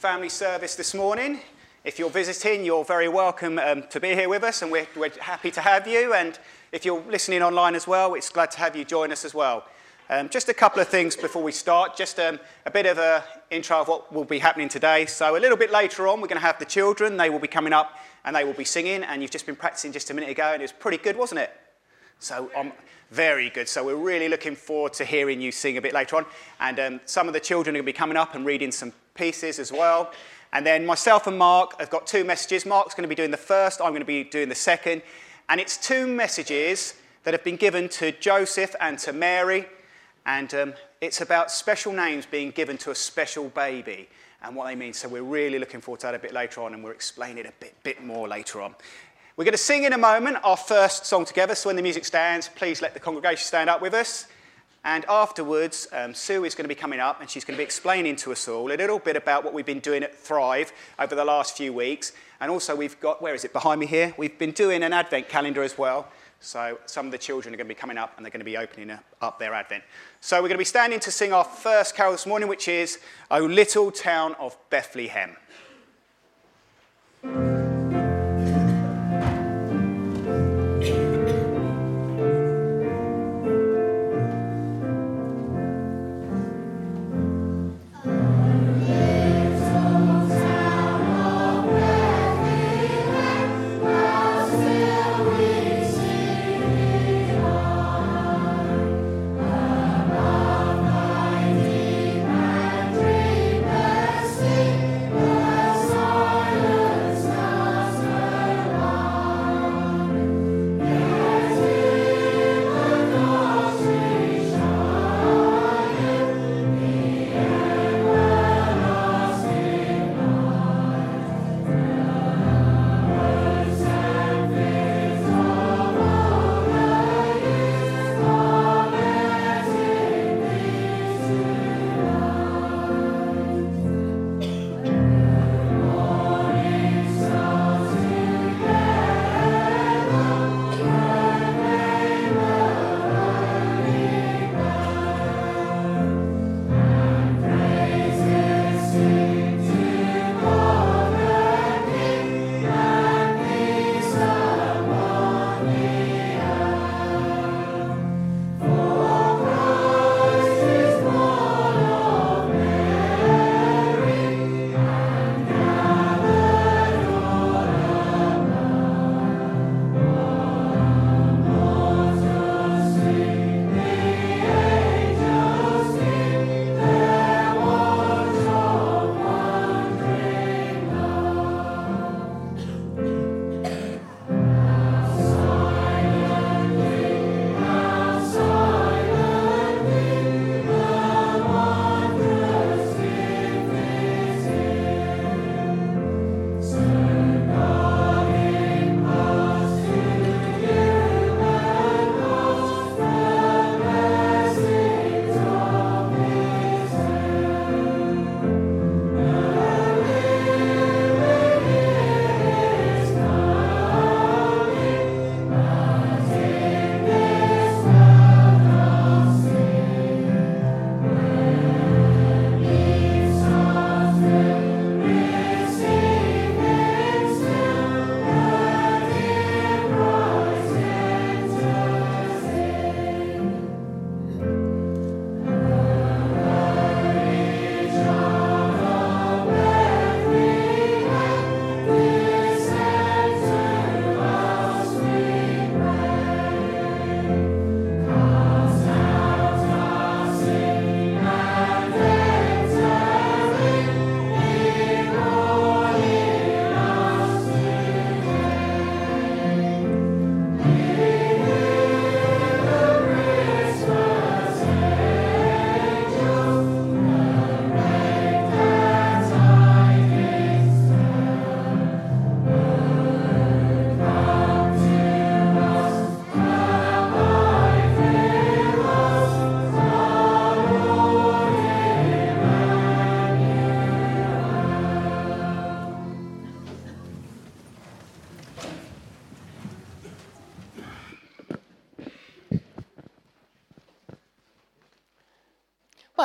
family service this morning. If you're visiting, you're very welcome um, to be here with us, and we're, we're, happy to have you. And if you're listening online as well, it's glad to have you join us as well. Um, just a couple of things before we start. Just um, a bit of an intro of what will be happening today. So, a little bit later on, we're going to have the children. They will be coming up and they will be singing. And you've just been practicing just a minute ago, and it was pretty good, wasn't it? So, um, very good. So, we're really looking forward to hearing you sing a bit later on. And um, some of the children are going to be coming up and reading some pieces as well. And then myself and Mark have got two messages. Mark's going to be doing the first, I'm going to be doing the second. And it's two messages that have been given to Joseph and to Mary. And um, it's about special names being given to a special baby and what they mean. So we're really looking forward to that a bit later on, and we'll explain it a bit, bit more later on. We're going to sing in a moment our first song together. So when the music stands, please let the congregation stand up with us. And afterwards, um, Sue is going to be coming up and she's going to be explaining to us all a little bit about what we've been doing at Thrive over the last few weeks. And also, we've got, where is it, behind me here? We've been doing an Advent calendar as well. So some of the children are going to be coming up and they're going to be opening up their Advent. So we're going to be standing to sing our first carol this morning, which is O Little Town of Bethlehem.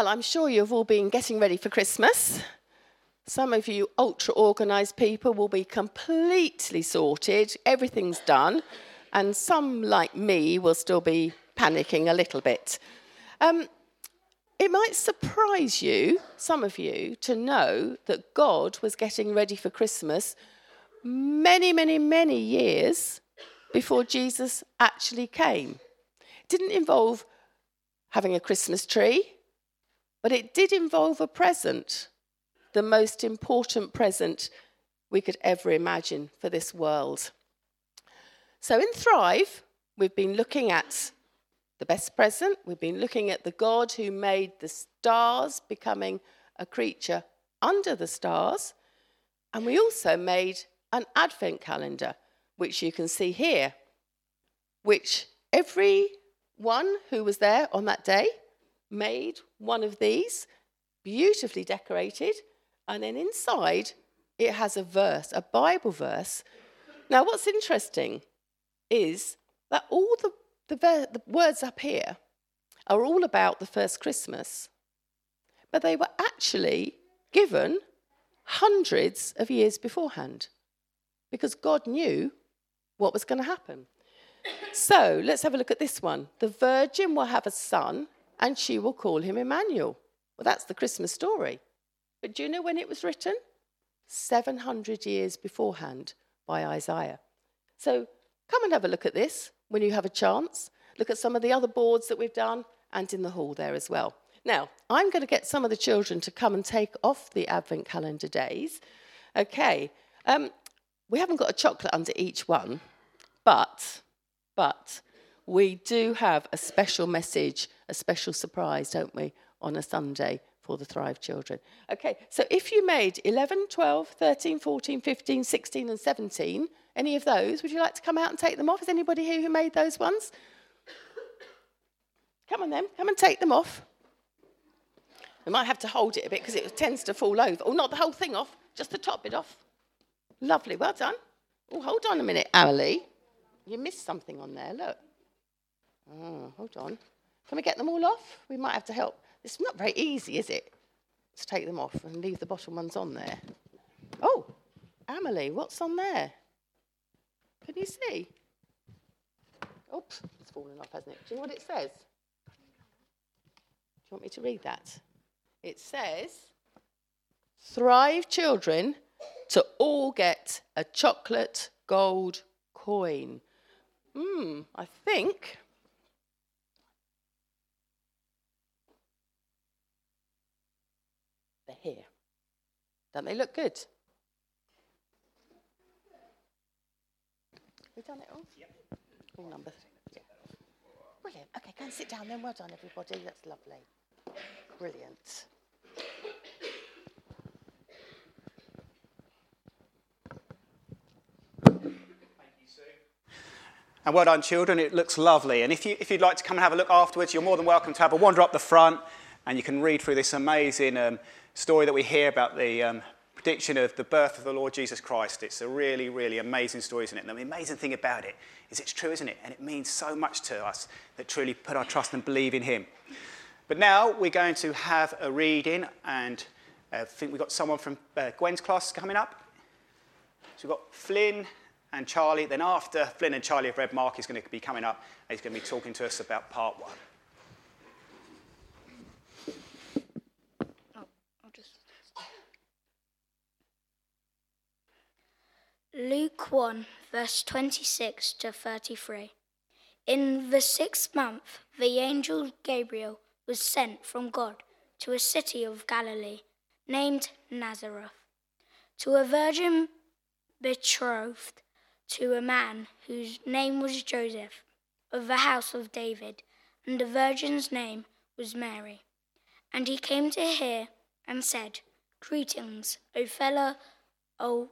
Well, I'm sure you've all been getting ready for Christmas. Some of you ultra organised people will be completely sorted, everything's done, and some, like me, will still be panicking a little bit. Um, it might surprise you, some of you, to know that God was getting ready for Christmas many, many, many years before Jesus actually came. It didn't involve having a Christmas tree, but it did involve a present, the most important present we could ever imagine for this world. So in Thrive, we've been looking at the best present. We've been looking at the God who made the stars becoming a creature under the stars. And we also made an advent calendar, which you can see here, which every one who was there on that day made one of these, beautifully decorated. And then inside, it has a verse, a Bible verse. Now, what's interesting is that all the the, ver- the words up here are all about the first Christmas, but they were actually given hundreds of years beforehand because God knew what was going to happen. So let's have a look at this one. The virgin will have a son, and she will call him Emmanuel. Well, that's the Christmas story. But do you know when it was written? 700 years beforehand by Isaiah. So come and have a look at this when you have a chance. Look at some of the other boards that we've done and in the hall there as well. Now, I'm going to get some of the children to come and take off the Advent calendar days. Okay, um, we haven't got a chocolate under each one, but, but we do have a special message, a special surprise, don't we, on a Sunday for the Thrive children. Okay, so if you made 11, 12, 13, 14, 15, 16, and 17, any of those? Would you like to come out and take them off? Is anybody here who made those ones? Come on then, come and take them off. We might have to hold it a bit because it tends to fall over. Oh, not the whole thing off, just the top bit off. Lovely, well done. Oh, hold on a minute, Ali. You missed something on there, look. Oh, hold on. Can we get them all off? We might have to help. It's not very easy, is it? Let's take them off and leave the bottom ones on there. Oh, Amelie, what's on there? Can you see? Oops, it's fallen off, hasn't it? Do you know what it says? Do you want me to read that? It says, Thrive children to all get a chocolate gold coin. Hmm, I think. They're here. Don't they look good? we done it all? Yep. All numbers. Yeah. Brilliant. Okay, go and sit down then. Well done, everybody. That's lovely. Brilliant. And well done, children. It looks lovely. And if, you, if you'd like to come and have a look afterwards, you're more than welcome to have a wander up the front and you can read through this amazing um, story that we hear about the um, prediction of the birth of the Lord Jesus Christ. It's a really, really amazing story, isn't it? And the amazing thing about it is it's true, isn't it? And it means so much to us that truly put our trust and believe in Him. But now we're going to have a reading, and uh, I think we've got someone from uh, Gwen's class coming up. So we've got Flynn and Charlie. Then after Flynn and Charlie have read, Mark is going to be coming up, and he's going to be talking to us about part one. Luke 1, verse 26 to 33. In the sixth month, the angel Gabriel was sent from God to a city of Galilee named Nazareth, to a virgin betrothed to a man whose name was Joseph, of the house of David, and the virgin's name was Mary. And he came to her and said, Greetings, O fellow, O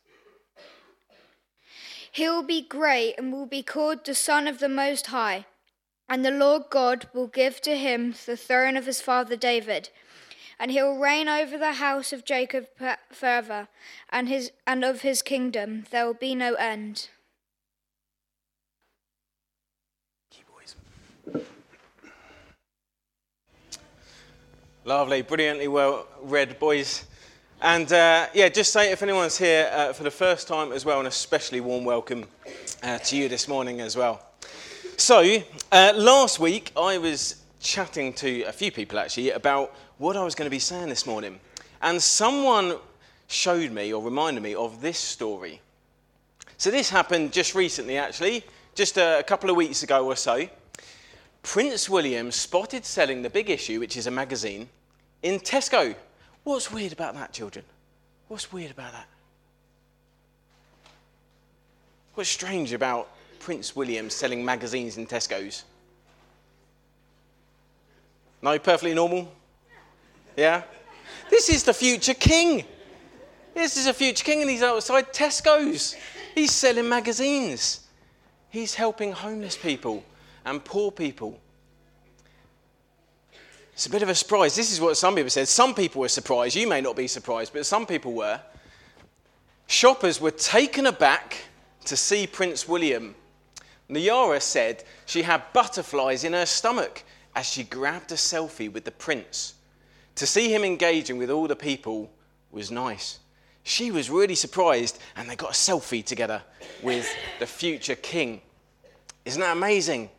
He will be great and will be called the Son of the Most High. And the Lord God will give to him the throne of his father David, and he will reign over the house of Jacob forever, and his and of his kingdom there will be no end. Lovely, brilliantly well read, boys. And uh, yeah, just say if anyone's here uh, for the first time as well, an especially warm welcome uh, to you this morning as well. So, uh, last week I was chatting to a few people actually about what I was going to be saying this morning. And someone showed me or reminded me of this story. So, this happened just recently actually, just a, a couple of weeks ago or so. Prince William spotted selling the big issue, which is a magazine, in Tesco. What's weird about that, children? What's weird about that? What's strange about Prince William selling magazines in Tesco's? No, perfectly normal? Yeah? This is the future king. This is a future king, and he's outside Tesco's. He's selling magazines. He's helping homeless people and poor people. It's a bit of a surprise. This is what some people said. Some people were surprised. You may not be surprised, but some people were. Shoppers were taken aback to see Prince William. Nyara said she had butterflies in her stomach as she grabbed a selfie with the prince. To see him engaging with all the people was nice. She was really surprised, and they got a selfie together with the future king. Isn't that amazing?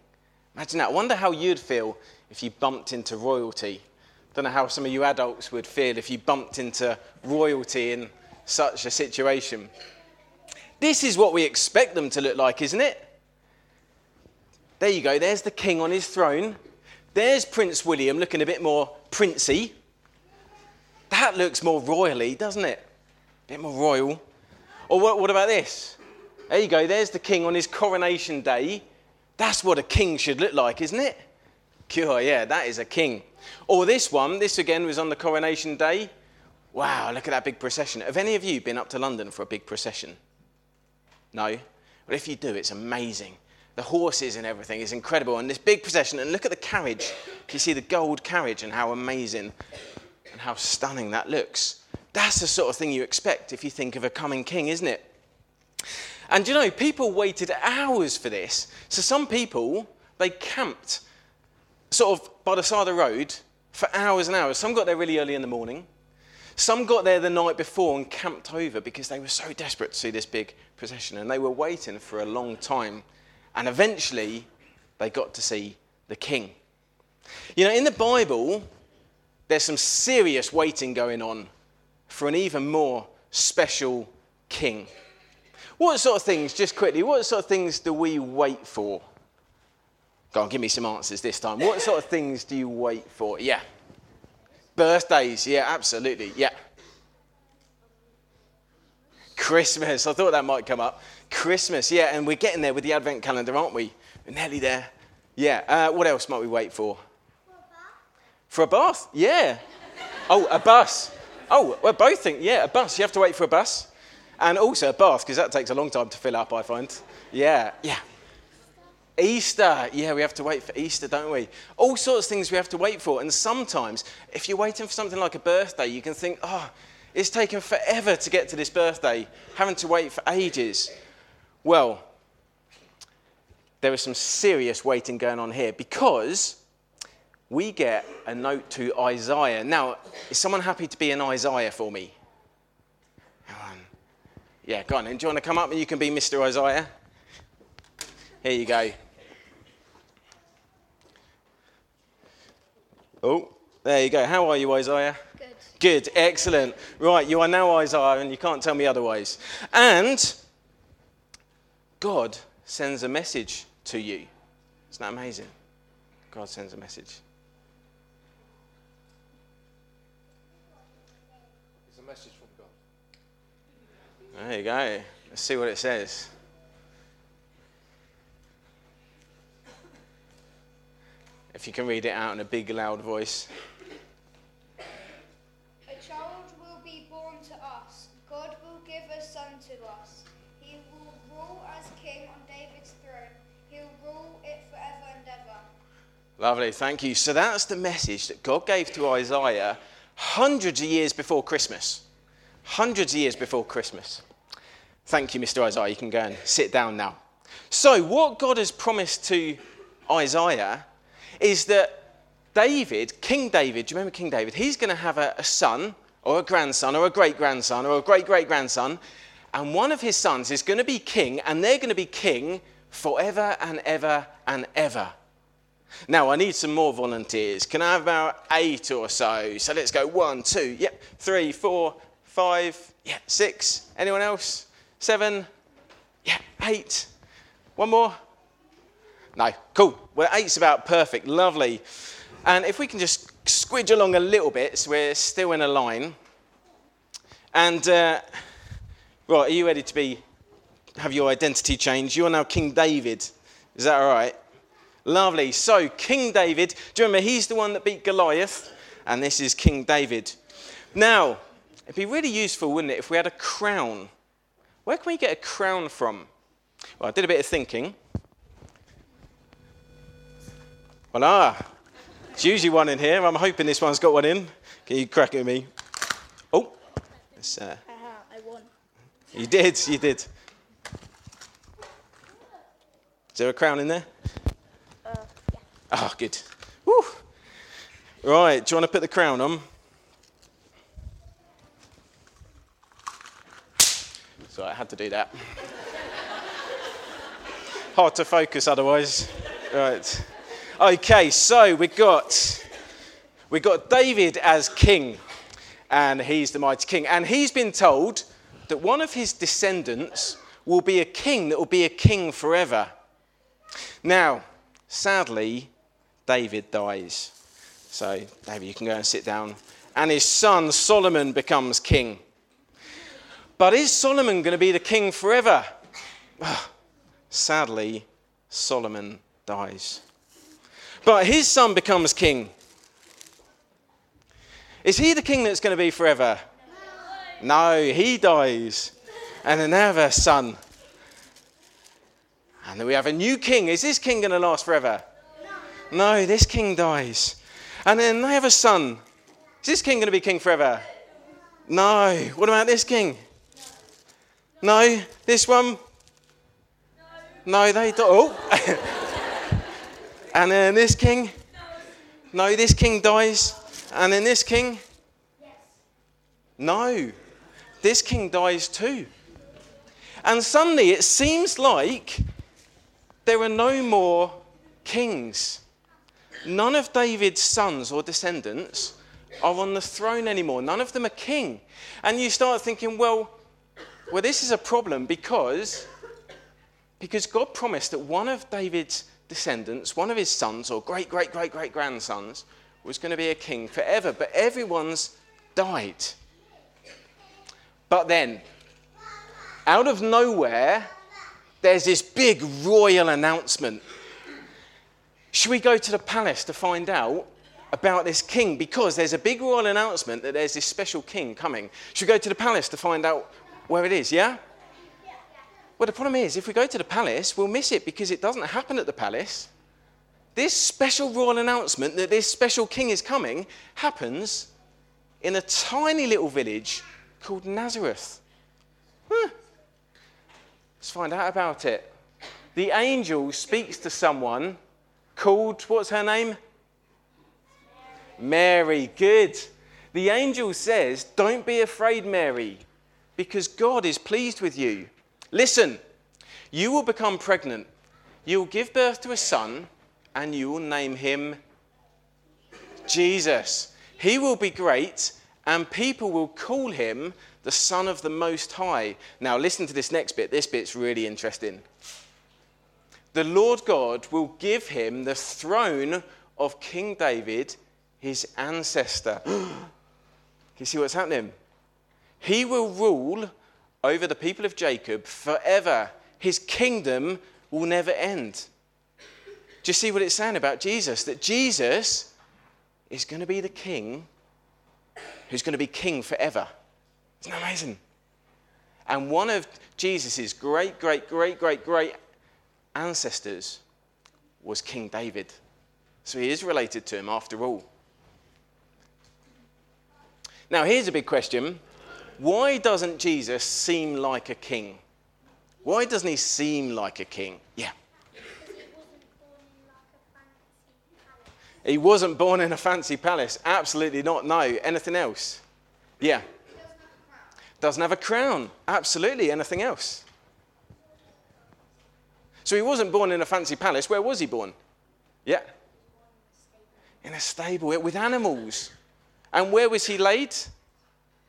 Imagine that. I wonder how you'd feel if you bumped into royalty. Don't know how some of you adults would feel if you bumped into royalty in such a situation. This is what we expect them to look like, isn't it? There you go, there's the king on his throne. There's Prince William looking a bit more princey. That looks more royally, doesn't it? A bit more royal. Or what, what about this? There you go, there's the king on his coronation day that's what a king should look like, isn't it? Yeah, that is a king. Or this one, this again was on the coronation day. Wow, look at that big procession. Have any of you been up to London for a big procession? No? Well, if you do, it's amazing. The horses and everything is incredible. And this big procession, and look at the carriage. You see the gold carriage and how amazing and how stunning that looks. That's the sort of thing you expect if you think of a coming king, isn't it? And you know, people waited hours for this. So some people, they camped sort of by the side of the road for hours and hours. Some got there really early in the morning. Some got there the night before and camped over because they were so desperate to see this big procession and they were waiting for a long time. And eventually, they got to see the king. You know, in the Bible, there's some serious waiting going on for an even more special king. What sort of things, just quickly, what sort of things do we wait for? Go on, give me some answers this time. What sort of things do you wait for? Yeah. Birthdays, yeah, absolutely, yeah. Christmas, I thought that might come up. Christmas, yeah, and we're getting there with the Advent calendar, aren't we? We're nearly there. Yeah, uh, what else might we wait for? For a bath? For a bath? Yeah. Oh, a bus. Oh, we're both think, yeah, a bus. You have to wait for a bus and also a bath, because that takes a long time to fill up, I find. Yeah, yeah. Easter, yeah, we have to wait for Easter, don't we? All sorts of things we have to wait for. And sometimes, if you're waiting for something like a birthday, you can think, oh, it's taken forever to get to this birthday, having to wait for ages. Well, there is some serious waiting going on here because we get a note to Isaiah. Now, is someone happy to be an Isaiah for me? Yeah, go on. And do you want to come up and you can be Mr. Isaiah? Here you go. Oh, there you go. How are you, Isaiah? Good. Good, excellent. Right, you are now Isaiah, and you can't tell me otherwise. And God sends a message to you. Isn't that amazing? God sends a message. It's a message from God. There you go. Let's see what it says. If you can read it out in a big, loud voice. A child will be born to us. God will give a son to us. He will rule as king on David's throne. He will rule it forever and ever. Lovely, thank you. So that's the message that God gave to Isaiah hundreds of years before Christmas. Hundreds of years before Christmas. Thank you, Mr. Isaiah. You can go and sit down now. So, what God has promised to Isaiah is that David, King David, do you remember King David? He's going to have a, a son or a grandson or a great grandson or a great great grandson, and one of his sons is going to be king, and they're going to be king forever and ever and ever. Now, I need some more volunteers. Can I have about eight or so? So let's go one, two, yep, three, four, five, yeah, six. Anyone else? Seven, yeah, eight. One more? No, cool. Well, eight's about perfect. Lovely. And if we can just squidge along a little bit so we're still in a line. And, uh, right, are you ready to be, have your identity changed? You're now King David. Is that all right? Lovely. So, King David, do you remember he's the one that beat Goliath? And this is King David. Now, it'd be really useful, wouldn't it, if we had a crown? Where can we get a crown from? Well, I did a bit of thinking. Voila. It's usually one in here. I'm hoping this one's got one in. Can you crack it at me? Oh, it's, uh, I won. you did, you did. Is there a crown in there? Uh, yeah. Ah, good. Woo. Right, do you want to put the crown on? So I had to do that. Hard to focus otherwise. Right. Okay, so we got we got David as king, and he's the mighty king, and he's been told that one of his descendants will be a king that will be a king forever. Now, sadly, David dies. So, David, you can go and sit down. And his son Solomon becomes king. But is Solomon going to be the king forever? Sadly, Solomon dies. But his son becomes king. Is he the king that's going to be forever? No, he dies. And then they have a son. And then we have a new king. Is this king going to last forever? No, this king dies. And then they have a son. Is this king going to be king forever? No. What about this king? No. This one? No, they do. Oh. and then this king? No, this king dies. And then this king? No. This king dies too. And suddenly it seems like there are no more kings. None of David's sons or descendants are on the throne anymore. None of them are king. And you start thinking, well, well, this is a problem because, because God promised that one of David's descendants, one of his sons or great, great, great, great grandsons, was going to be a king forever. But everyone's died. But then, out of nowhere, there's this big royal announcement. Should we go to the palace to find out about this king? Because there's a big royal announcement that there's this special king coming. Should we go to the palace to find out where it is, yeah? Well, the problem is, if we go to the palace, we'll miss it because it doesn't happen at the palace. This special royal announcement that this special king is coming happens in a tiny little village called Nazareth. Huh. Let's find out about it. The angel speaks to someone called, what's her name? Mary. Good. The angel says, Don't be afraid, Mary, because God is pleased with you. Listen, you will become pregnant. You will give birth to a son, and you will name him Jesus. He will be great, and people will call him the Son of the Most High. Now, listen to this next bit. This bit's really interesting. The Lord God will give him the throne of King David, his ancestor. you see what's happening? He will rule over the people of Jacob forever. His kingdom will never end. Do you see what it's saying about Jesus? That Jesus is going to be the king who's going to be king forever. Isn't that amazing? And one of Jesus' great, great, great, great, great ancestors was King David. So he is related to him after all. Now, here's a big question why doesn't Jesus seem like a king? Why doesn't he seem like a king? Yeah. He wasn't born in a fancy palace. Absolutely not. No. Anything else? Yeah. Doesn't have a crown. Absolutely. Anything else? So he wasn't born in a fancy palace. Where was he born? Yeah. In a stable with animals. And where was he laid?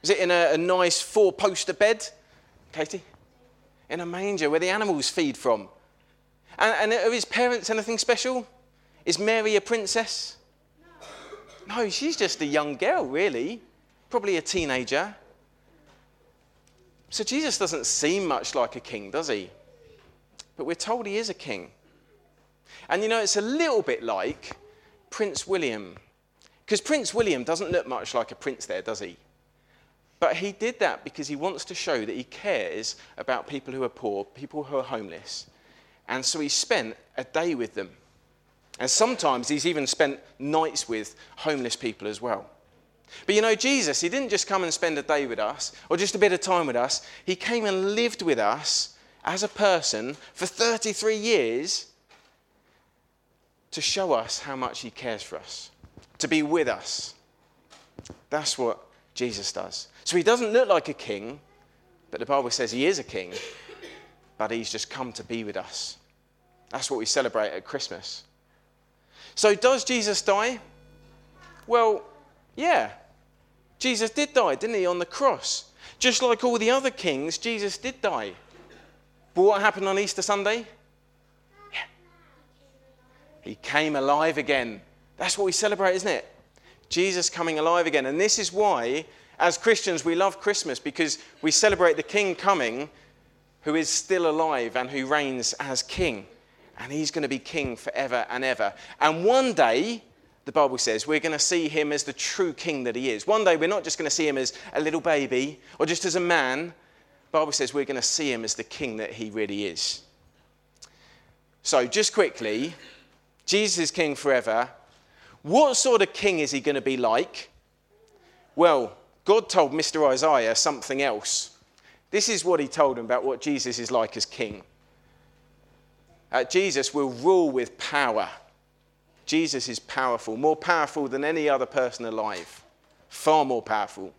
Was it in a, a nice four poster bed? Katie? In a manger where the animals feed from. And, and are his parents anything special? Is Mary a princess? No. no, she's just a young girl, really. Probably a teenager. So Jesus doesn't seem much like a king, does he? But we're told he is a king. And you know, it's a little bit like Prince William. Because Prince William doesn't look much like a prince there, does he? But he did that because he wants to show that he cares about people who are poor, people who are homeless. And so he spent a day with them. And sometimes he's even spent nights with homeless people as well. But you know, Jesus, he didn't just come and spend a day with us or just a bit of time with us. He came and lived with us as a person for 33 years to show us how much he cares for us, to be with us. That's what Jesus does. So he doesn't look like a king, but the Bible says he is a king, but he's just come to be with us. That's what we celebrate at Christmas. So, does Jesus die? Well, yeah. Jesus did die, didn't he, on the cross? Just like all the other kings, Jesus did die. But what happened on Easter Sunday? Yeah. He came alive again. That's what we celebrate, isn't it? Jesus coming alive again. And this is why, as Christians, we love Christmas because we celebrate the King coming who is still alive and who reigns as King and he's going to be king forever and ever. And one day, the Bible says, we're going to see him as the true king that he is. One day, we're not just going to see him as a little baby or just as a man. The Bible says we're going to see him as the king that he really is. So, just quickly, Jesus is king forever. What sort of king is he going to be like? Well, God told Mr. Isaiah something else. This is what he told him about what Jesus is like as king uh, Jesus will rule with power. Jesus is powerful, more powerful than any other person alive, far more powerful.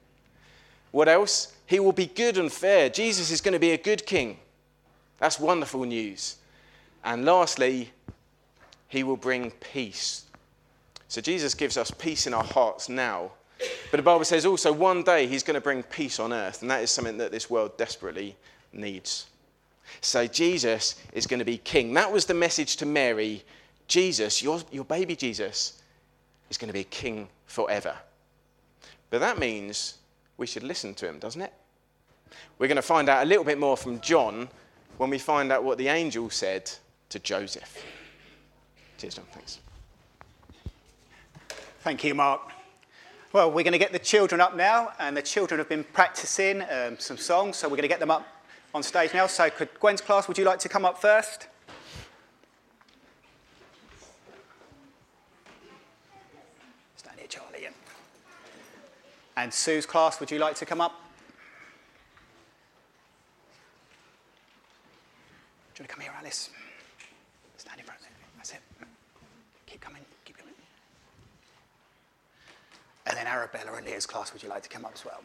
What else? He will be good and fair. Jesus is going to be a good king. That's wonderful news. And lastly, he will bring peace. So Jesus gives us peace in our hearts now. But the Bible says also one day he's going to bring peace on earth, and that is something that this world desperately needs. So Jesus is going to be king. That was the message to Mary. Jesus, your, your baby Jesus, is going to be king forever. But that means we should listen to him, doesn't it? We're going to find out a little bit more from John when we find out what the angel said to Joseph. Cheers, John. Thanks. Thank you, Mark. Well, we're going to get the children up now, and the children have been practicing um, some songs, so we're going to get them up on stage now. So could Gwen's class, would you like to come up first? Stand here, Charlie. And Sue's class, would you like to come up? Do you want to come here, Alice? Stand in front. That's it. Keep coming. Keep coming. And then Arabella and Leah's class, would you like to come up as well?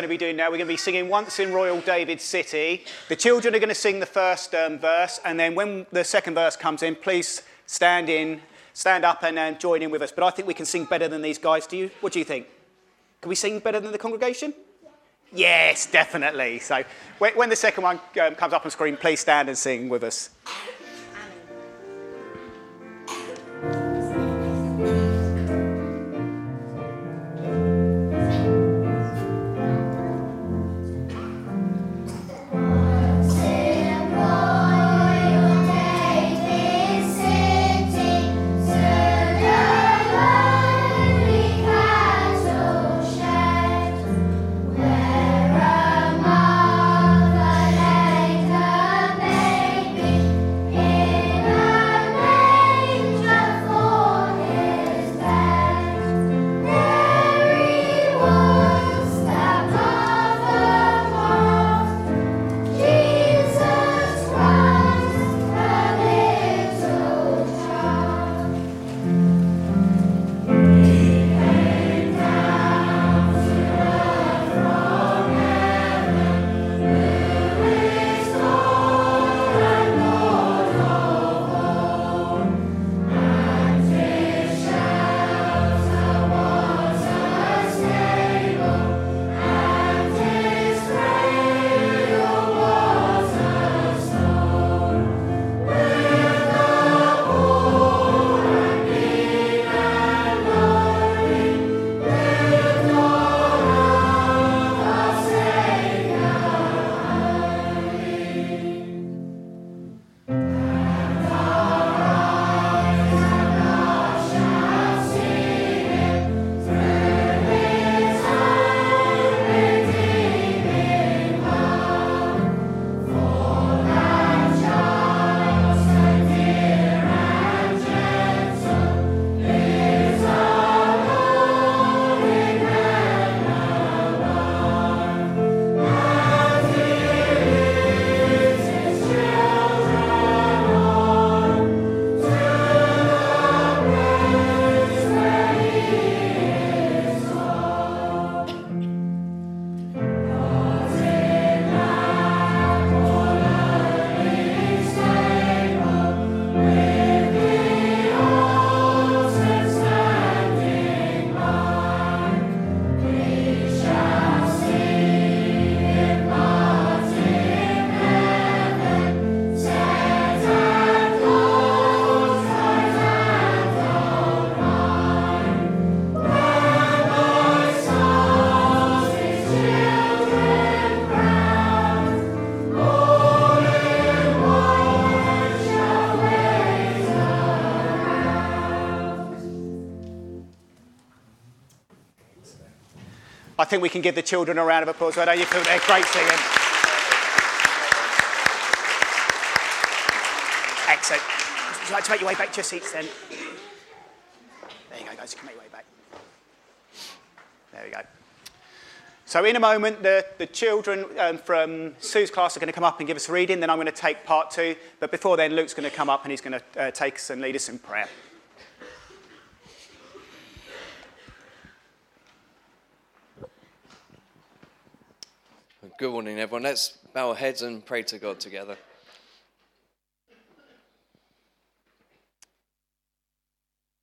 Going to be doing now. We're going to be singing Once in Royal David City. The children are going to sing the first um, verse, and then when the second verse comes in, please stand in, stand up and uh, join in with us. But I think we can sing better than these guys. Do you? What do you think? Can we sing better than the congregation? Yes, definitely. So when, when the second one um, comes up on screen, please stand and sing with us. Think we can give the children a round of applause. I know you feel they're great singing. Excellent. Would you like to make your way back to your seats then? There you go, guys. You can make your way back. There we go. So in a moment, the, the children um, from Sue's class are going to come up and give us a reading. Then I'm going to take part two. But before then, Luke's going to come up and he's going to uh, take us and lead us in prayer. Good morning, everyone. Let's bow our heads and pray to God together.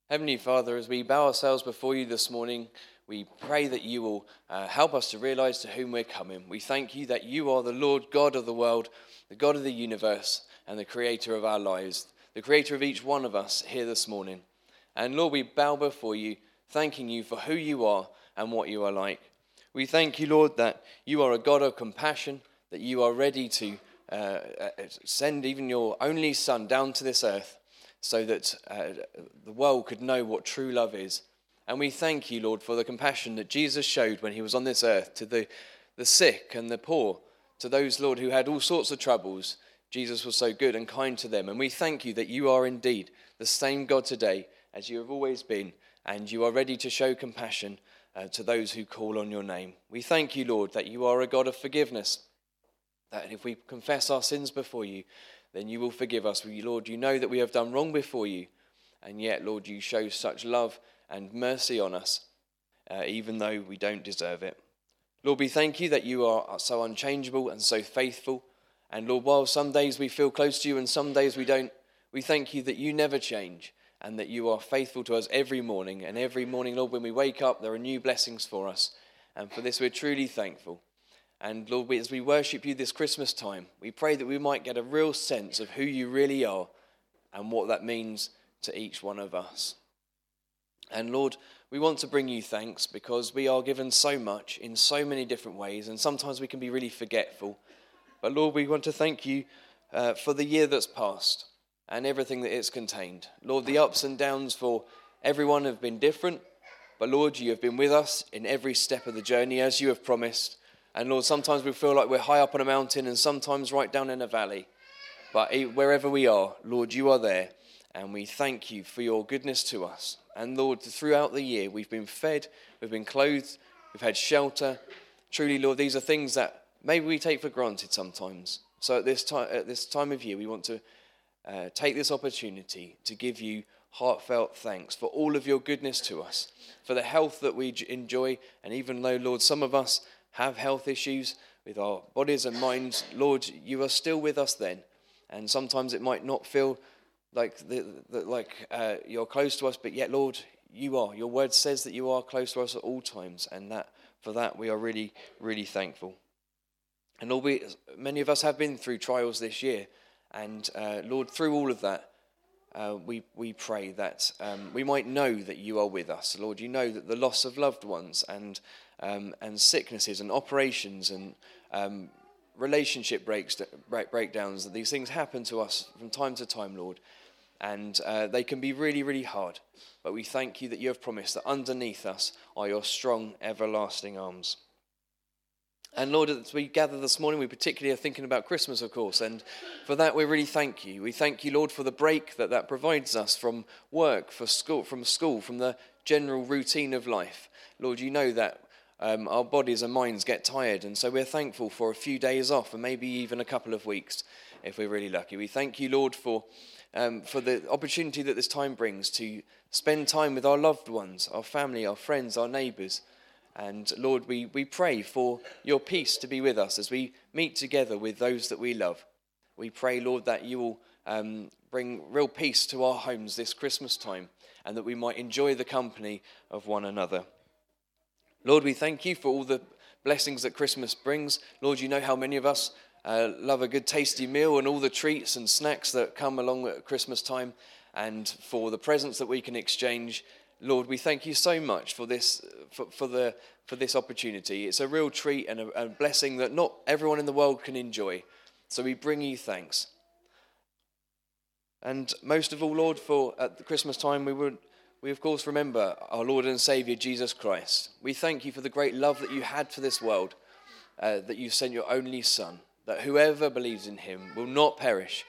Heavenly Father, as we bow ourselves before you this morning, we pray that you will uh, help us to realize to whom we're coming. We thank you that you are the Lord God of the world, the God of the universe, and the creator of our lives, the creator of each one of us here this morning. And Lord, we bow before you, thanking you for who you are and what you are like. We thank you, Lord, that you are a God of compassion, that you are ready to uh, uh, send even your only Son down to this earth so that uh, the world could know what true love is. And we thank you, Lord, for the compassion that Jesus showed when he was on this earth to the, the sick and the poor, to those, Lord, who had all sorts of troubles. Jesus was so good and kind to them. And we thank you that you are indeed the same God today as you have always been, and you are ready to show compassion uh, to those who call on your name. We thank you, Lord, that you are a God of forgiveness, that if we confess our sins before you, then you will forgive us. We, Lord, you know that we have done wrong before you, and yet, Lord, you show such love and mercy on us, uh, even though we don't deserve it. Lord, we thank you that you are so unchangeable and so faithful. And Lord, while some days we feel close to you and some days we don't, we thank you that you never change and that you are faithful to us every morning. And every morning, Lord, when we wake up, there are new blessings for us. And for this, we're truly thankful. And Lord, as we worship you this Christmas time, we pray that we might get a real sense of who you really are and what that means to each one of us. And Lord, we want to bring you thanks because we are given so much in so many different ways, and sometimes we can be really forgetful. But Lord, we want to thank you uh, for the year that's passed and everything that it's contained. Lord, the ups and downs for everyone have been different, but Lord, you have been with us in every step of the journey as you have promised. And Lord, sometimes we feel like we're high up on a mountain and sometimes right down in a valley. But wherever we are, Lord, you are there. And we thank you for your goodness to us. And Lord, throughout the year, we've been fed, we've been clothed, we've had shelter. Truly, Lord, these are things that maybe we take for granted sometimes. So at this time, at this time of year, we want to uh, take this opportunity to give you heartfelt thanks for all of your goodness to us, for the health that we enjoy. And even though, Lord, some of us have health issues with our bodies and minds, Lord, you are still with us then. And sometimes it might not feel like the, the, like uh, you're close to us, but yet, Lord, you are. Your word says that you are close to us at all times, and that for that we are really, really thankful. And Lord, we, many of us have been through trials this year, and uh, Lord, through all of that, uh, we, we pray that um, we might know that you are with us. Lord, you know that the loss of loved ones and, um, and sicknesses and operations and um, relationship breaks, breakdowns, that these things happen to us from time to time, Lord. And uh, they can be really, really hard. But we thank you that you have promised that underneath us are your strong, everlasting arms. And Lord, as we gather this morning, we particularly are thinking about Christmas, of course. And for that, we really thank you. We thank you, Lord, for the break that that provides us from work, for school, from school, from the general routine of life. Lord, you know that um, our bodies and minds get tired. And so we're thankful for a few days off and maybe even a couple of weeks if we're really lucky. We thank you, Lord, for, um, for the opportunity that this time brings to spend time with our loved ones, our family, our friends, our neighbours. And Lord, we, we pray for your peace to be with us as we meet together with those that we love. We pray, Lord, that you will um, bring real peace to our homes this Christmas time and that we might enjoy the company of one another. Lord, we thank you for all the blessings that Christmas brings. Lord, you know how many of us uh, love a good tasty meal and all the treats and snacks that come along at Christmas time and for the presents that we can exchange. Lord, we thank you so much for this, for, for, the, for this opportunity. It's a real treat and a, a blessing that not everyone in the world can enjoy. So we bring you thanks. And most of all, Lord, for at the Christmas time, we would we of course remember our Lord and Savior Jesus Christ. We thank you for the great love that you had for this world, uh, that you sent your only Son, that whoever believes in him will not perish,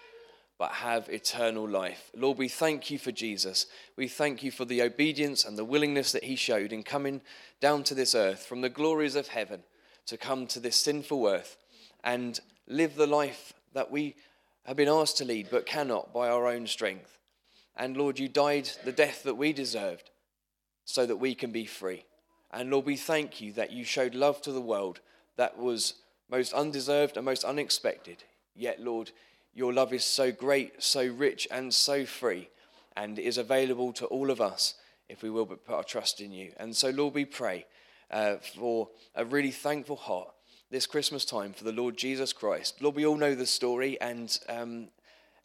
but have eternal life. Lord, we thank you for Jesus. We thank you for the obedience and the willingness that he showed in coming down to this earth from the glories of heaven to come to this sinful earth and live the life that we have been asked to lead but cannot by our own strength. And Lord, you died the death that we deserved so that we can be free. And Lord, we thank you that you showed love to the world that was most undeserved and most unexpected. Yet, Lord, your love is so great, so rich, and so free, and is available to all of us if we will but put our trust in you. And so, Lord, we pray uh, for a really thankful heart this Christmas time for the Lord Jesus Christ. Lord, we all know the story, and um,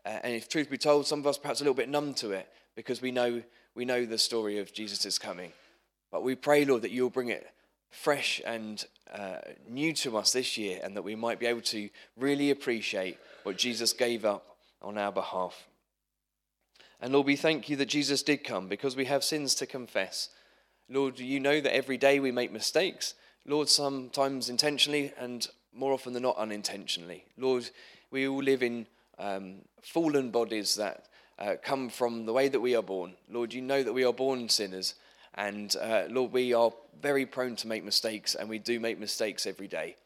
uh, and if truth be told, some of us perhaps a little bit numb to it because we know, we know the story of Jesus' coming. But we pray, Lord, that you'll bring it fresh and uh, new to us this year and that we might be able to really appreciate what Jesus gave up on our behalf. And Lord, we thank you that Jesus did come because we have sins to confess. Lord, you know that every day we make mistakes. Lord, sometimes intentionally and more often than not unintentionally. Lord, we all live in um, fallen bodies that uh, come from the way that we are born. Lord, you know that we are born sinners. And uh, Lord, we are very prone to make mistakes, and we do make mistakes every day.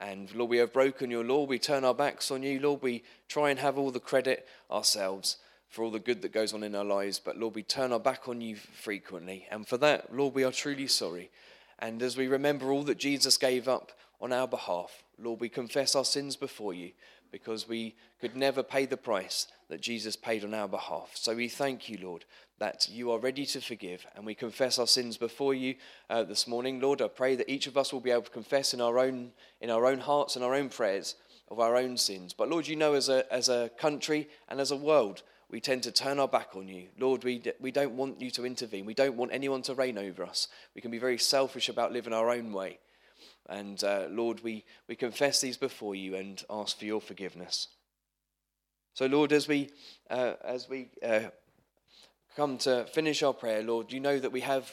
And Lord, we have broken your law. We turn our backs on you. Lord, we try and have all the credit ourselves for all the good that goes on in our lives. But Lord, we turn our back on you frequently. And for that, Lord, we are truly sorry. And as we remember all that Jesus gave up on our behalf, Lord, we confess our sins before you because we could never pay the price that Jesus paid on our behalf. So we thank you, Lord, that you are ready to forgive, and we confess our sins before you uh, this morning. Lord, I pray that each of us will be able to confess in our own in our own hearts and our own prayers of our own sins. But Lord, you know, as a as a country and as a world, we tend to turn our back on you. Lord, we, we don't want you to intervene. We don't want anyone to reign over us. We can be very selfish about living our own way. And uh, Lord, we, we confess these before you and ask for your forgiveness. So, Lord, as we, uh, as we uh, come to finish our prayer, Lord, you know that we have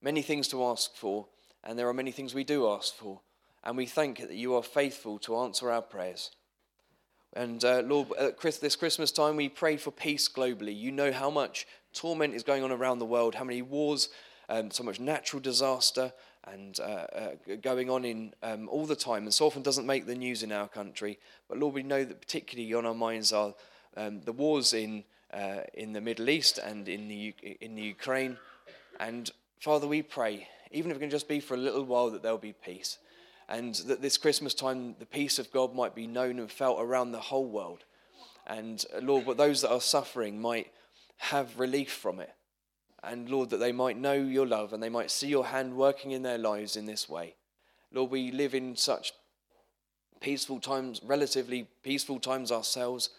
many things to ask for, and there are many things we do ask for. And we thank you that you are faithful to answer our prayers. And uh, Lord, at this Christmas time, we pray for peace globally. You know how much torment is going on around the world, how many wars, um, so much natural disaster, and uh, uh, going on in um, all the time, and so often doesn't make the news in our country. But Lord, we know that particularly on our minds are um, the wars in uh, in the Middle East and in the in the Ukraine. And Father, we pray, even if it can just be for a little while, that there'll be peace, and that this Christmas time, the peace of God might be known and felt around the whole world. And uh, Lord, but those that are suffering might have relief from it and Lord, that they might know your love and they might see your hand working in their lives in this way. Lord, we live in such peaceful times, relatively peaceful times ourselves.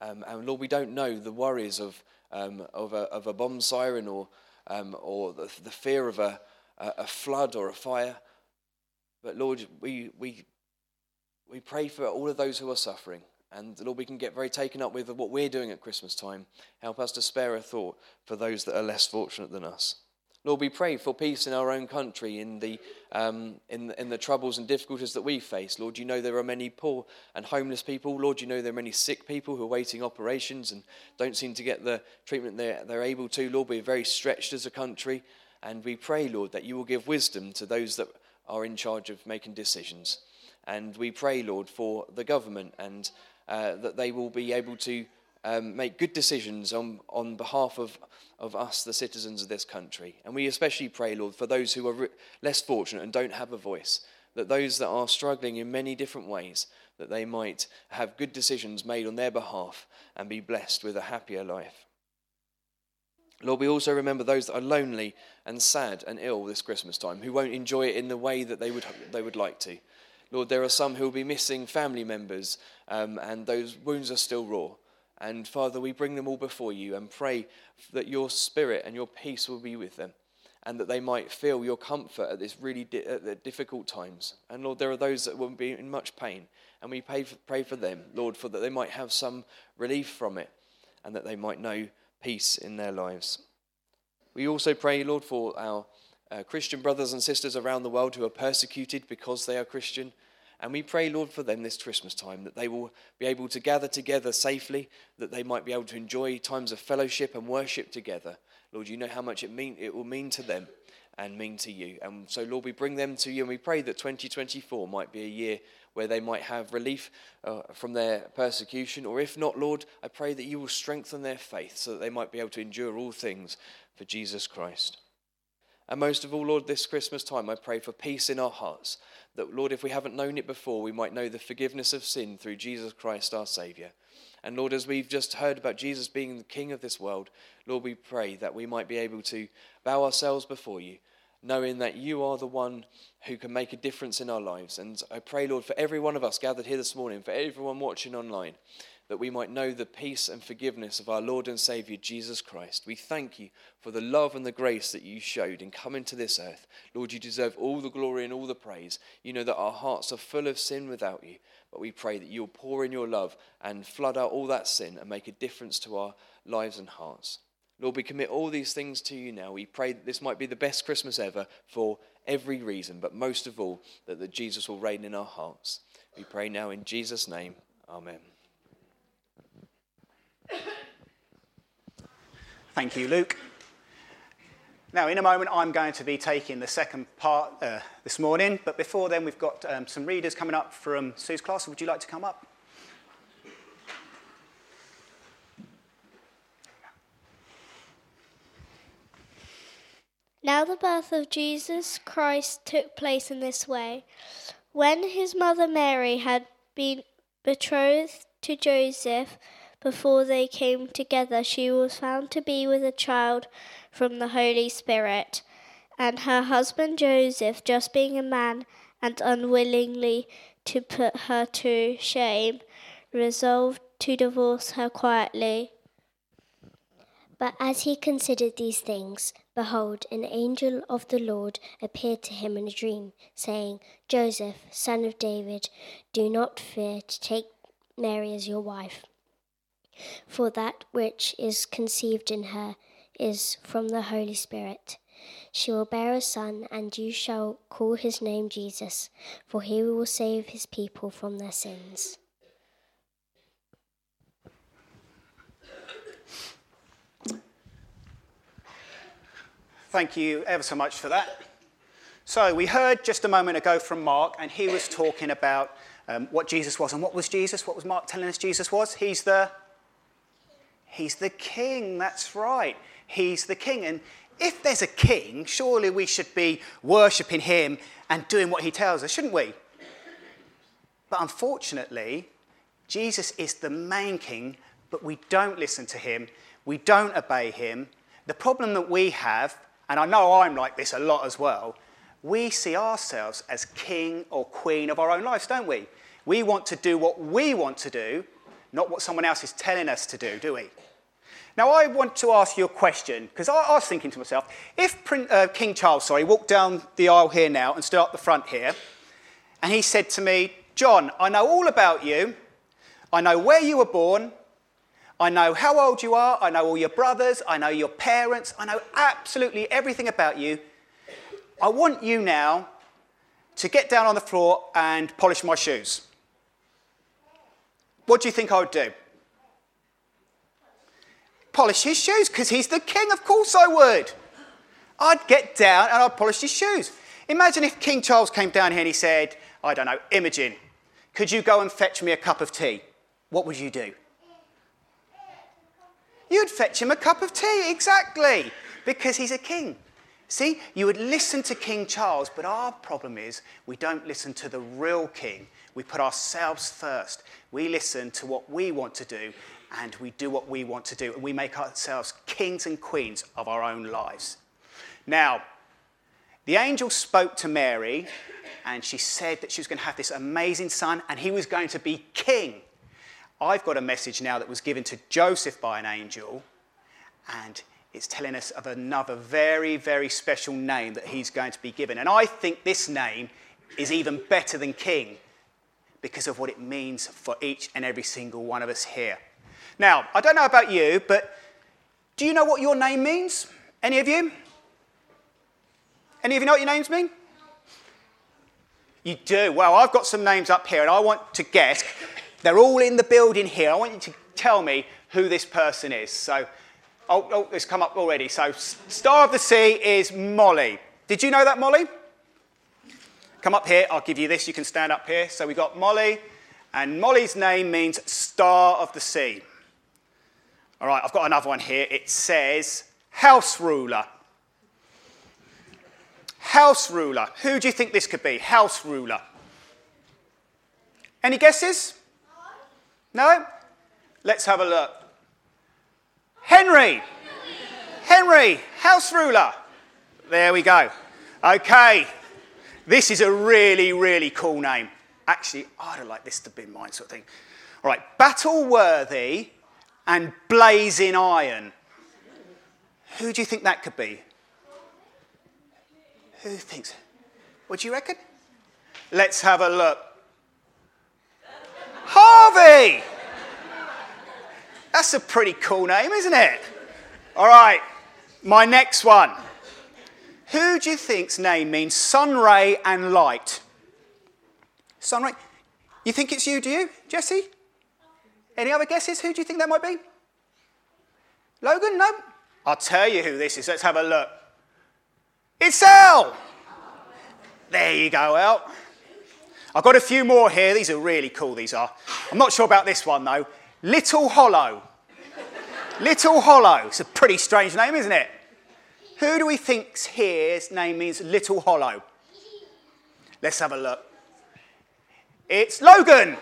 Um, and Lord, we don't know the worries of, um, of, a, of a bomb siren or, um, or the, the fear of a, a flood or a fire. But Lord, we, we, we pray for all of those who are suffering. And Lord, we can get very taken up with what we're doing at Christmas time. Help us to spare a thought for those that are less fortunate than us. Lord, we pray for peace in our own country, in the, um, in, in the troubles and difficulties that we face. Lord, you know there are many poor and homeless people. Lord, you know there are many sick people who are waiting operations and don't seem to get the treatment they're, they're able to. Lord, we're very stretched as a country. And we pray, Lord, that you will give wisdom to those that are in charge of making decisions. And we pray, Lord, for the government and uh, that they will be able to um, make good decisions on, on behalf of, of us, the citizens of this country. And we especially pray, Lord, for those who are re- less fortunate and don't have a voice, that those that are struggling in many different ways, that they might have good decisions made on their behalf and be blessed with a happier life. Lord, we also remember those that are lonely and sad and ill this Christmas time, who won't enjoy it in the way that they would, they would like to. Lord, there are some who will be missing family members, um, and those wounds are still raw. And Father, we bring them all before you and pray that your spirit and your peace will be with them and that they might feel your comfort at this really di- at difficult times. And Lord, there are those that will be in much pain, and we pray for, pray for them, Lord, for that they might have some relief from it and that they might know peace in their lives. We also pray, Lord, for our uh, Christian brothers and sisters around the world who are persecuted because they are Christian. And we pray, Lord, for them this Christmas time, that they will be able to gather together safely, that they might be able to enjoy times of fellowship and worship together. Lord, you know how much it, mean, it will mean to them and mean to you. And so, Lord, we bring them to you and we pray that 2024 might be a year where they might have relief uh, from their persecution. Or if not, Lord, I pray that you will strengthen their faith so that they might be able to endure all things for Jesus Christ. And most of all, Lord, this Christmas time, I pray for peace in our hearts. That, Lord, if we haven't known it before, we might know the forgiveness of sin through Jesus Christ, our Saviour. And Lord, as we've just heard about Jesus being the King of this world, Lord, we pray that we might be able to bow ourselves before you, knowing that you are the one who can make a difference in our lives. And I pray, Lord, for every one of us gathered here this morning, for everyone watching online, that we might know the peace and forgiveness of our Lord and Savior Jesus Christ. We thank you for the love and the grace that you showed in coming to this earth. Lord, you deserve all the glory and all the praise. You know that our hearts are full of sin without you, but we pray that you'll pour in your love and flood out all that sin and make a difference to our lives and hearts. Lord, we commit all these things to you now. We pray that this might be the best Christmas ever for every reason, but most of all, that, that Jesus will reign in our hearts. We pray now in Jesus' name. Amen. Thank you, Luke. Now, in a moment, I'm going to be taking the second part uh, this morning, but before then, we've got um, some readers coming up from Sue's class. Would you like to come up? Now, the birth of Jesus Christ took place in this way. When his mother Mary had been betrothed to Joseph, before they came together, she was found to be with a child from the Holy Spirit. And her husband Joseph, just being a man and unwillingly to put her to shame, resolved to divorce her quietly. But as he considered these things, behold, an angel of the Lord appeared to him in a dream, saying, Joseph, son of David, do not fear to take Mary as your wife, for that which is conceived in her is from the Holy Spirit. She will bear a son, and you shall call his name Jesus, for he will save his people from their sins. Thank you ever so much for that. So, we heard just a moment ago from Mark, and he was talking about um, what Jesus was. And what was Jesus? What was Mark telling us Jesus was? He's the He's the king, that's right. He's the king. And if there's a king, surely we should be worshipping him and doing what he tells us, shouldn't we? But unfortunately, Jesus is the main king, but we don't listen to him, we don't obey him. The problem that we have and I know I'm like this a lot as well, we see ourselves as king or queen of our own lives, don't we? We want to do what we want to do, not what someone else is telling us to do, do we? Now, I want to ask you a question, because I, I, was thinking to myself, if uh, King Charles, sorry, walked down the aisle here now and stood up the front here, and he said to me, John, I know all about you, I know where you were born, I know how old you are, I know all your brothers, I know your parents, I know absolutely everything about you. I want you now to get down on the floor and polish my shoes. What do you think I would do? Polish his shoes, because he's the king, of course I would. I'd get down and I'd polish his shoes. Imagine if King Charles came down here and he said, I don't know, Imogen, could you go and fetch me a cup of tea? What would you do? You'd fetch him a cup of tea, exactly, because he's a king. See, you would listen to King Charles, but our problem is we don't listen to the real king. We put ourselves first. We listen to what we want to do, and we do what we want to do, and we make ourselves kings and queens of our own lives. Now, the angel spoke to Mary, and she said that she was going to have this amazing son, and he was going to be king. I've got a message now that was given to Joseph by an angel, and it's telling us of another very, very special name that he's going to be given. And I think this name is even better than king because of what it means for each and every single one of us here. Now, I don't know about you, but do you know what your name means? Any of you? Any of you know what your names mean? You do. Well, I've got some names up here, and I want to guess they're all in the building here. I want you to tell me who this person is. So, oh, oh it's come up already. So, Star of the Sea is Molly. Did you know that, Molly? Come up here. I'll give you this. You can stand up here. So, we've got Molly, and Molly's name means Star of the Sea. All right, I've got another one here. It says House Ruler. House Ruler. Who do you think this could be? House Ruler. Any guesses? No? Let's have a look. Henry. Henry, house ruler. There we go. Okay. This is a really, really cool name. Actually, I'd have liked this to be mine, sort of thing. All right. Battle worthy and blazing iron. Who do you think that could be? Who thinks? What do you reckon? Let's have a look. Harvey! That's a pretty cool name, isn't it? All right, my next one. Who do you think's name means sun ray and light? Sun ray. You think it's you, do you, Jesse? Any other guesses? Who do you think that might be? Logan? No? I'll tell you who this is. Let's have a look. It's Al! There you go, Al. I've got a few more here. These are really cool, these are. I'm not sure about this one, though. Little Hollow. Little Hollow. It's a pretty strange name, isn't it? Who do we think here's name means little hollow? Let's have a look. It's Logan.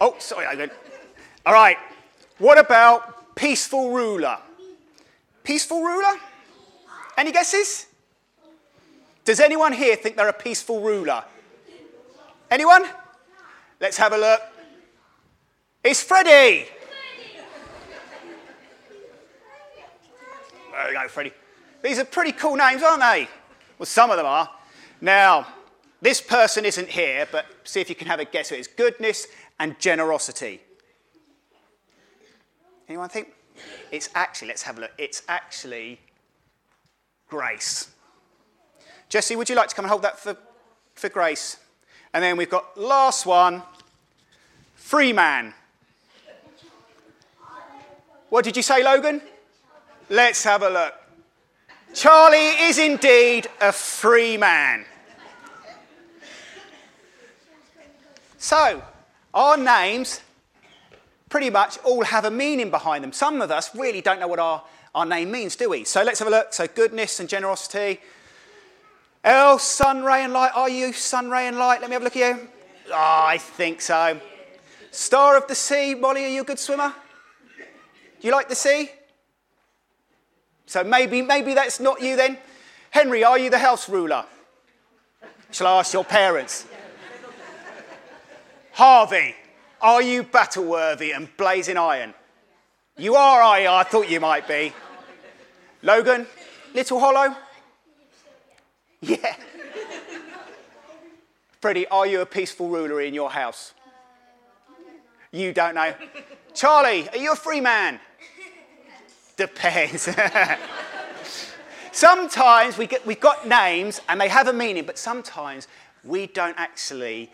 Oh, sorry, Logan. All right. What about peaceful ruler? Peaceful ruler? Any guesses? Does anyone here think they're a peaceful ruler? Anyone? Let's have a look. It's Freddie. There you go, Freddie. These are pretty cool names, aren't they? Well, some of them are. Now, this person isn't here, but see if you can have a guess. It's goodness and generosity. Anyone think? It's actually, let's have a look. It's actually grace. Jesse, would you like to come and hold that for, for grace? And then we've got last one, free man. What did you say, Logan? Let's have a look. Charlie is indeed a free man. So, our names pretty much all have a meaning behind them. Some of us really don't know what our, our name means, do we? So let's have a look. So, goodness and generosity. L, sun, ray, and light. Are you sun, ray, and light? Let me have a look at you. Oh, I think so. Star of the sea. Molly, are you a good swimmer? Do you like the sea? So maybe, maybe that's not you then. Henry, are you the house ruler? Shall I ask your parents? Harvey, are you battle worthy and blazing iron? You are, are you? I thought you might be. Logan, little hollow? Yeah. Freddie, are you a peaceful ruler in your house? You don't know. Charlie, are you a free man? Depends. sometimes we get, we've got names and they have a meaning, but sometimes we don't actually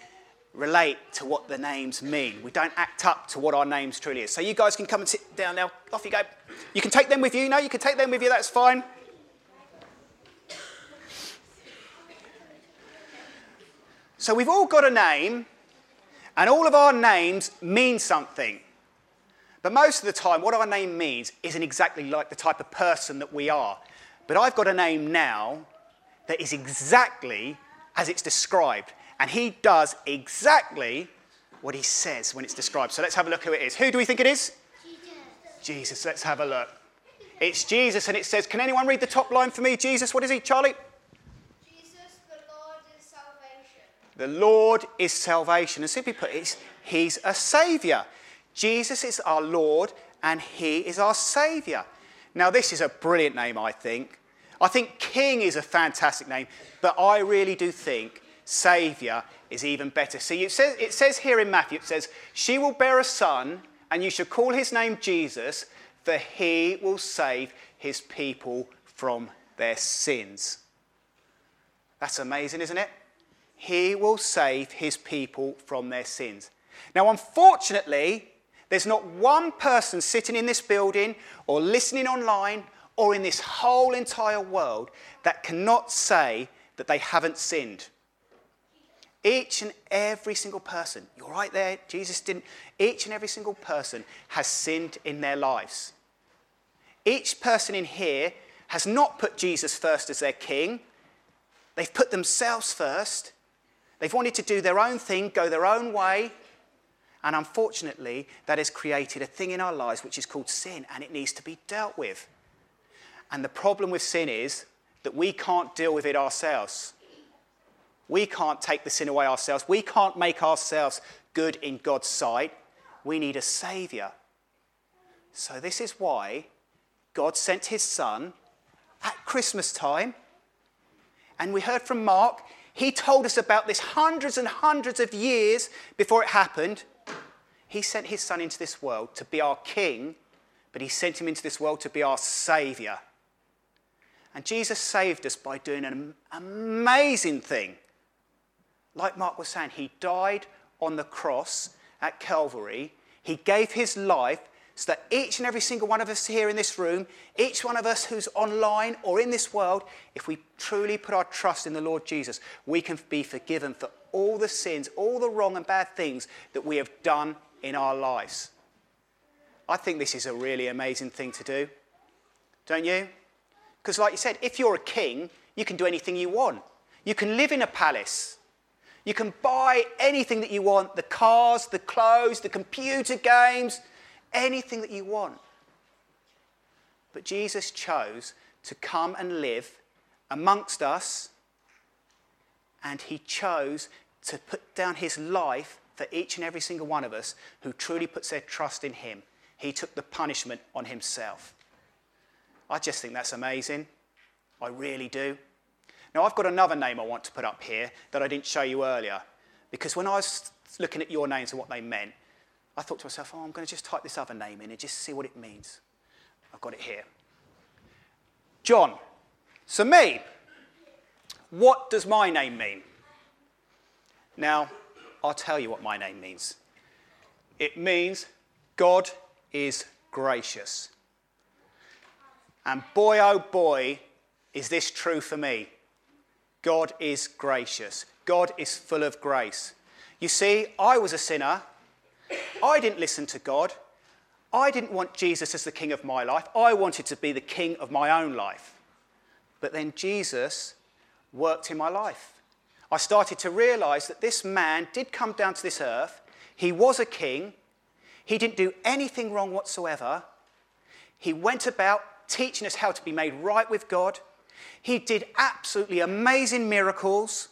relate to what the names mean. We don't act up to what our names truly is. So you guys can come and sit down now. Off you go. You can take them with you. No, you can take them with you. That's fine. So we've all got a name, and all of our names mean something. But most of the time, what our name means isn't exactly like the type of person that we are. But I've got a name now that is exactly as it's described. And he does exactly what he says when it's described. So let's have a look who it is. Who do we think it is? Jesus. Jesus, let's have a look. It's Jesus, and it says, Can anyone read the top line for me? Jesus, what is he, Charlie? Jesus, the Lord is salvation. The Lord is salvation. And simply put, it's, he's a saviour. Jesus is our Lord and He is our Saviour. Now, this is a brilliant name, I think. I think King is a fantastic name, but I really do think Saviour is even better. See, it says, it says here in Matthew, it says, She will bear a son, and you shall call his name Jesus, for he will save his people from their sins. That's amazing, isn't it? He will save his people from their sins. Now, unfortunately, there's not one person sitting in this building or listening online or in this whole entire world that cannot say that they haven't sinned. Each and every single person, you're right there, Jesus didn't, each and every single person has sinned in their lives. Each person in here has not put Jesus first as their king, they've put themselves first. They've wanted to do their own thing, go their own way. And unfortunately, that has created a thing in our lives which is called sin, and it needs to be dealt with. And the problem with sin is that we can't deal with it ourselves. We can't take the sin away ourselves. We can't make ourselves good in God's sight. We need a Saviour. So, this is why God sent His Son at Christmas time. And we heard from Mark, he told us about this hundreds and hundreds of years before it happened. He sent his son into this world to be our king, but he sent him into this world to be our savior. And Jesus saved us by doing an amazing thing. Like Mark was saying, he died on the cross at Calvary. He gave his life so that each and every single one of us here in this room, each one of us who's online or in this world, if we truly put our trust in the Lord Jesus, we can be forgiven for all the sins, all the wrong and bad things that we have done in our lives. I think this is a really amazing thing to do. Don't you? Because, like you said, if you're a king, you can do anything you want. You can live in a palace. You can buy anything that you want the cars, the clothes, the computer games, anything that you want. But Jesus chose to come and live amongst us, and he chose to put down his life for each and every single one of us who truly puts their trust in him. He took the punishment on himself. I just think that's amazing. I really do. Now, I've got another name I want to put up here that I didn't show you earlier. Because when I was looking at your names and what they meant, I thought to myself, oh, I'm going to just type this other name in and just see what it means. I've got it here. John. So, me. What does my name mean? Now, I'll tell you what my name means. It means God is gracious. And boy, oh boy, is this true for me. God is gracious. God is full of grace. You see, I was a sinner. I didn't listen to God. I didn't want Jesus as the king of my life. I wanted to be the king of my own life. But then Jesus worked in my life. I started to realize that this man did come down to this earth. He was a king. He didn't do anything wrong whatsoever. He went about teaching us how to be made right with God. He did absolutely amazing miracles.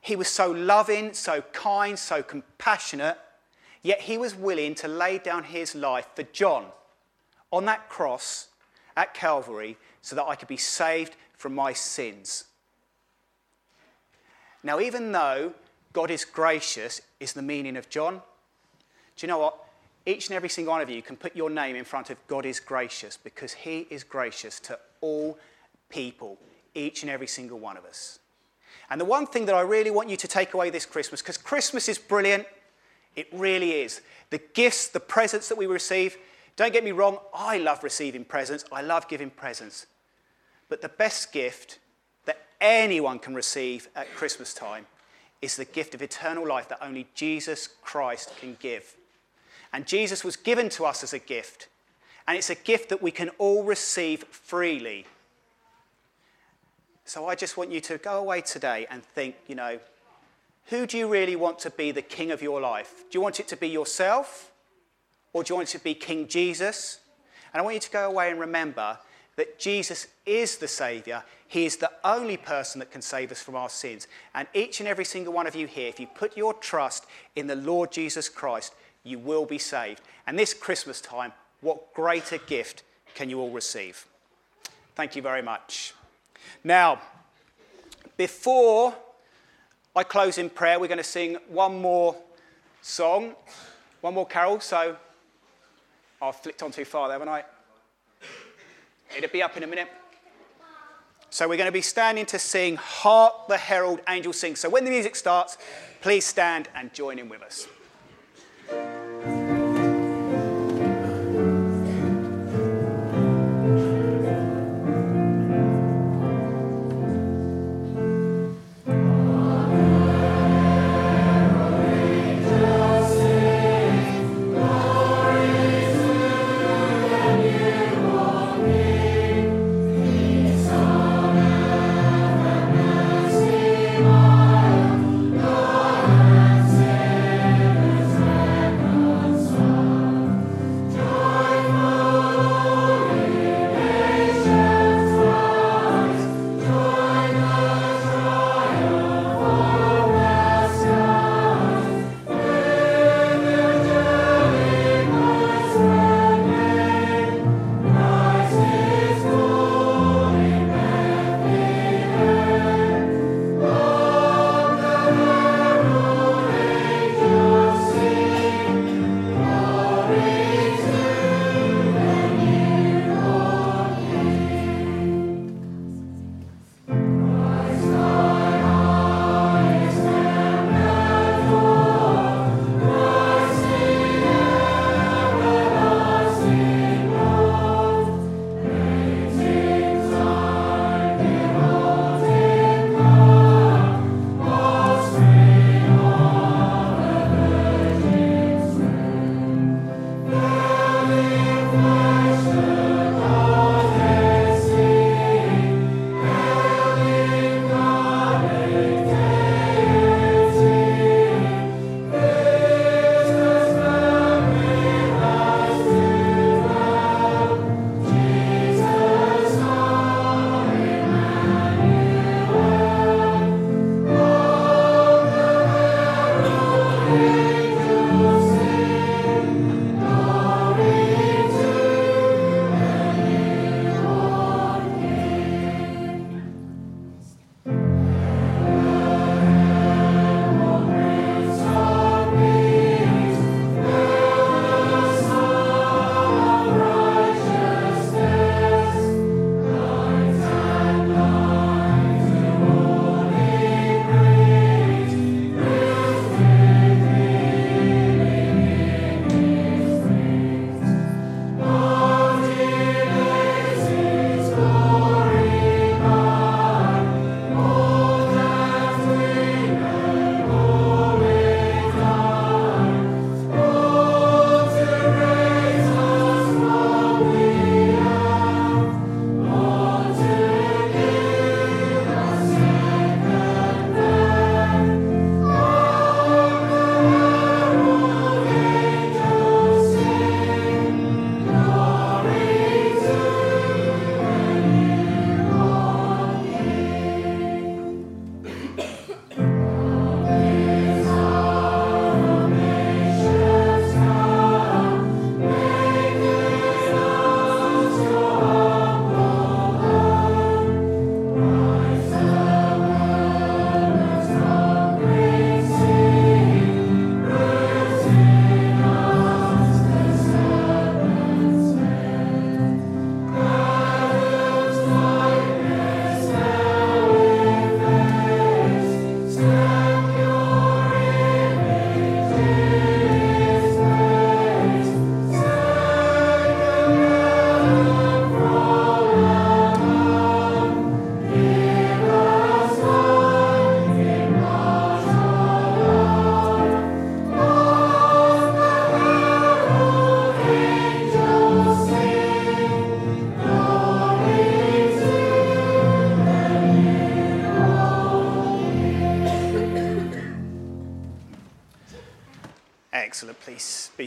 He was so loving, so kind, so compassionate, yet he was willing to lay down his life for John on that cross at Calvary so that I could be saved from my sins. Now, even though God is gracious, is the meaning of John, do you know what? Each and every single one of you can put your name in front of God is gracious because he is gracious to all people, each and every single one of us. And the one thing that I really want you to take away this Christmas, because Christmas is brilliant, it really is. The gifts, the presents that we receive, don't get me wrong, I love receiving presents, I love giving presents. But the best gift anyone can receive at Christmas time is the gift of eternal life that only Jesus Christ can give. And Jesus was given to us as a gift. And it's a gift that we can all receive freely. So I just want you to go away today and think, you know, who do you really want to be the king of your life? Do you want it to be yourself? Or do you want it to be King Jesus? And I want you to go away and remember that Jesus is the Saviour. He is the only person that can save us from our sins. And each and every single one of you here, if you put your trust in the Lord Jesus Christ, you will be saved. And this Christmas time, what greater gift can you all receive? Thank you very much. Now, before I close in prayer, we're going to sing one more song, one more carol. So I've flicked on too far there, haven't I? It'll be up in a minute. So we're going to be standing to sing Hark the Herald Angels Sing. So when the music starts, please stand and join in with us.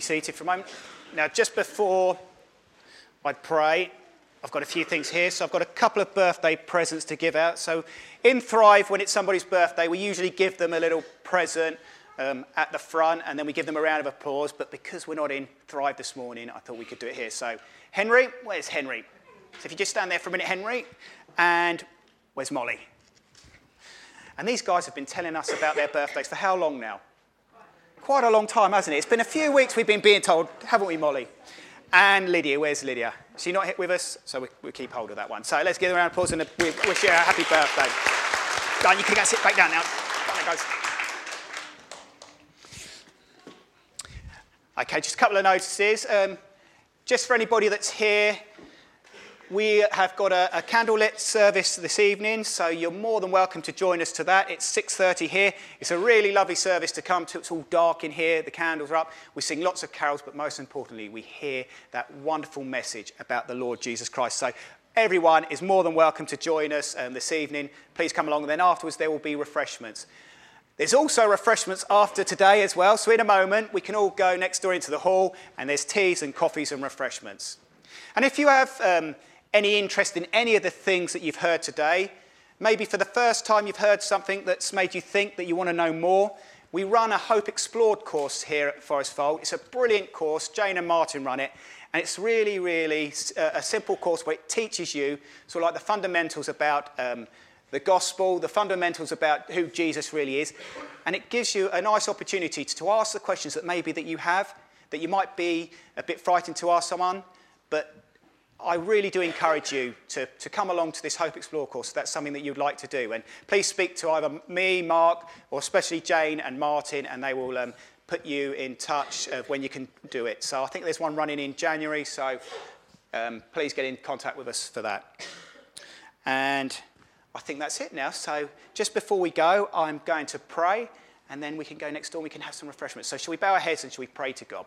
Seated for a moment. Now, just before I pray, I've got a few things here. So, I've got a couple of birthday presents to give out. So, in Thrive, when it's somebody's birthday, we usually give them a little present um, at the front and then we give them a round of applause. But because we're not in Thrive this morning, I thought we could do it here. So, Henry, where's Henry? So, if you just stand there for a minute, Henry. And where's Molly? And these guys have been telling us about their birthdays for how long now? Quite a long time, hasn't it? It's been a few weeks we've been being told, haven't we, Molly? And Lydia, where's Lydia? Is she not here with us? So we, we keep hold of that one. So let's give her a round of applause and wish her a happy birthday. On, you can go sit back down now. Okay, just a couple of notices. Um, just for anybody that's here, we have got a, a candlelit service this evening, so you're more than welcome to join us to that. It's 6:30 here. It's a really lovely service to come to. It's all dark in here. The candles are up. We sing lots of carols, but most importantly, we hear that wonderful message about the Lord Jesus Christ. So everyone is more than welcome to join us um, this evening. Please come along. And then afterwards, there will be refreshments. There's also refreshments after today as well. So in a moment, we can all go next door into the hall, and there's teas and coffees and refreshments. And if you have um, any interest in any of the things that you've heard today. Maybe for the first time you've heard something that's made you think that you want to know more. We run a Hope Explored course here at Forest Fold. It's a brilliant course. Jane and Martin run it. And it's really, really a simple course where it teaches you sort of like the fundamentals about um, the gospel, the fundamentals about who Jesus really is. And it gives you a nice opportunity to ask the questions that maybe that you have, that you might be a bit frightened to ask someone, but I really do encourage you to, to come along to this Hope Explore course if that's something that you'd like to do. And please speak to either me, Mark, or especially Jane and Martin, and they will um, put you in touch of when you can do it. So I think there's one running in January, so um, please get in contact with us for that. And I think that's it now. So just before we go, I'm going to pray, and then we can go next door and we can have some refreshments. So shall we bow our heads and shall we pray to God?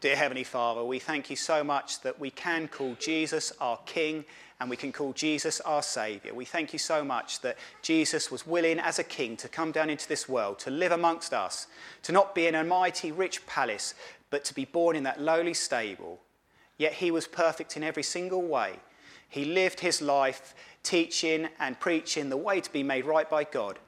Dear Heavenly Father, we thank you so much that we can call Jesus our King and we can call Jesus our Saviour. We thank you so much that Jesus was willing as a king to come down into this world, to live amongst us, to not be in a mighty rich palace, but to be born in that lowly stable. Yet he was perfect in every single way. He lived his life teaching and preaching the way to be made right by God.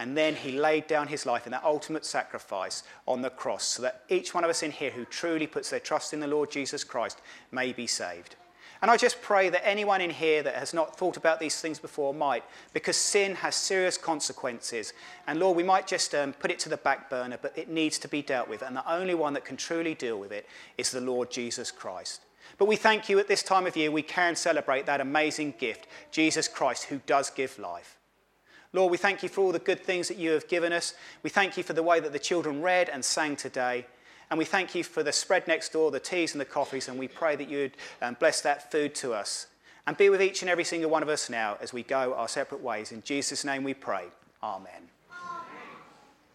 And then he laid down his life in that ultimate sacrifice on the cross so that each one of us in here who truly puts their trust in the Lord Jesus Christ may be saved. And I just pray that anyone in here that has not thought about these things before might, because sin has serious consequences. And Lord, we might just um, put it to the back burner, but it needs to be dealt with. And the only one that can truly deal with it is the Lord Jesus Christ. But we thank you at this time of year, we can celebrate that amazing gift, Jesus Christ, who does give life. Lord, we thank you for all the good things that you have given us. We thank you for the way that the children read and sang today. And we thank you for the spread next door, the teas and the coffees, and we pray that you'd um, bless that food to us. And be with each and every single one of us now as we go our separate ways. In Jesus' name we pray. Amen.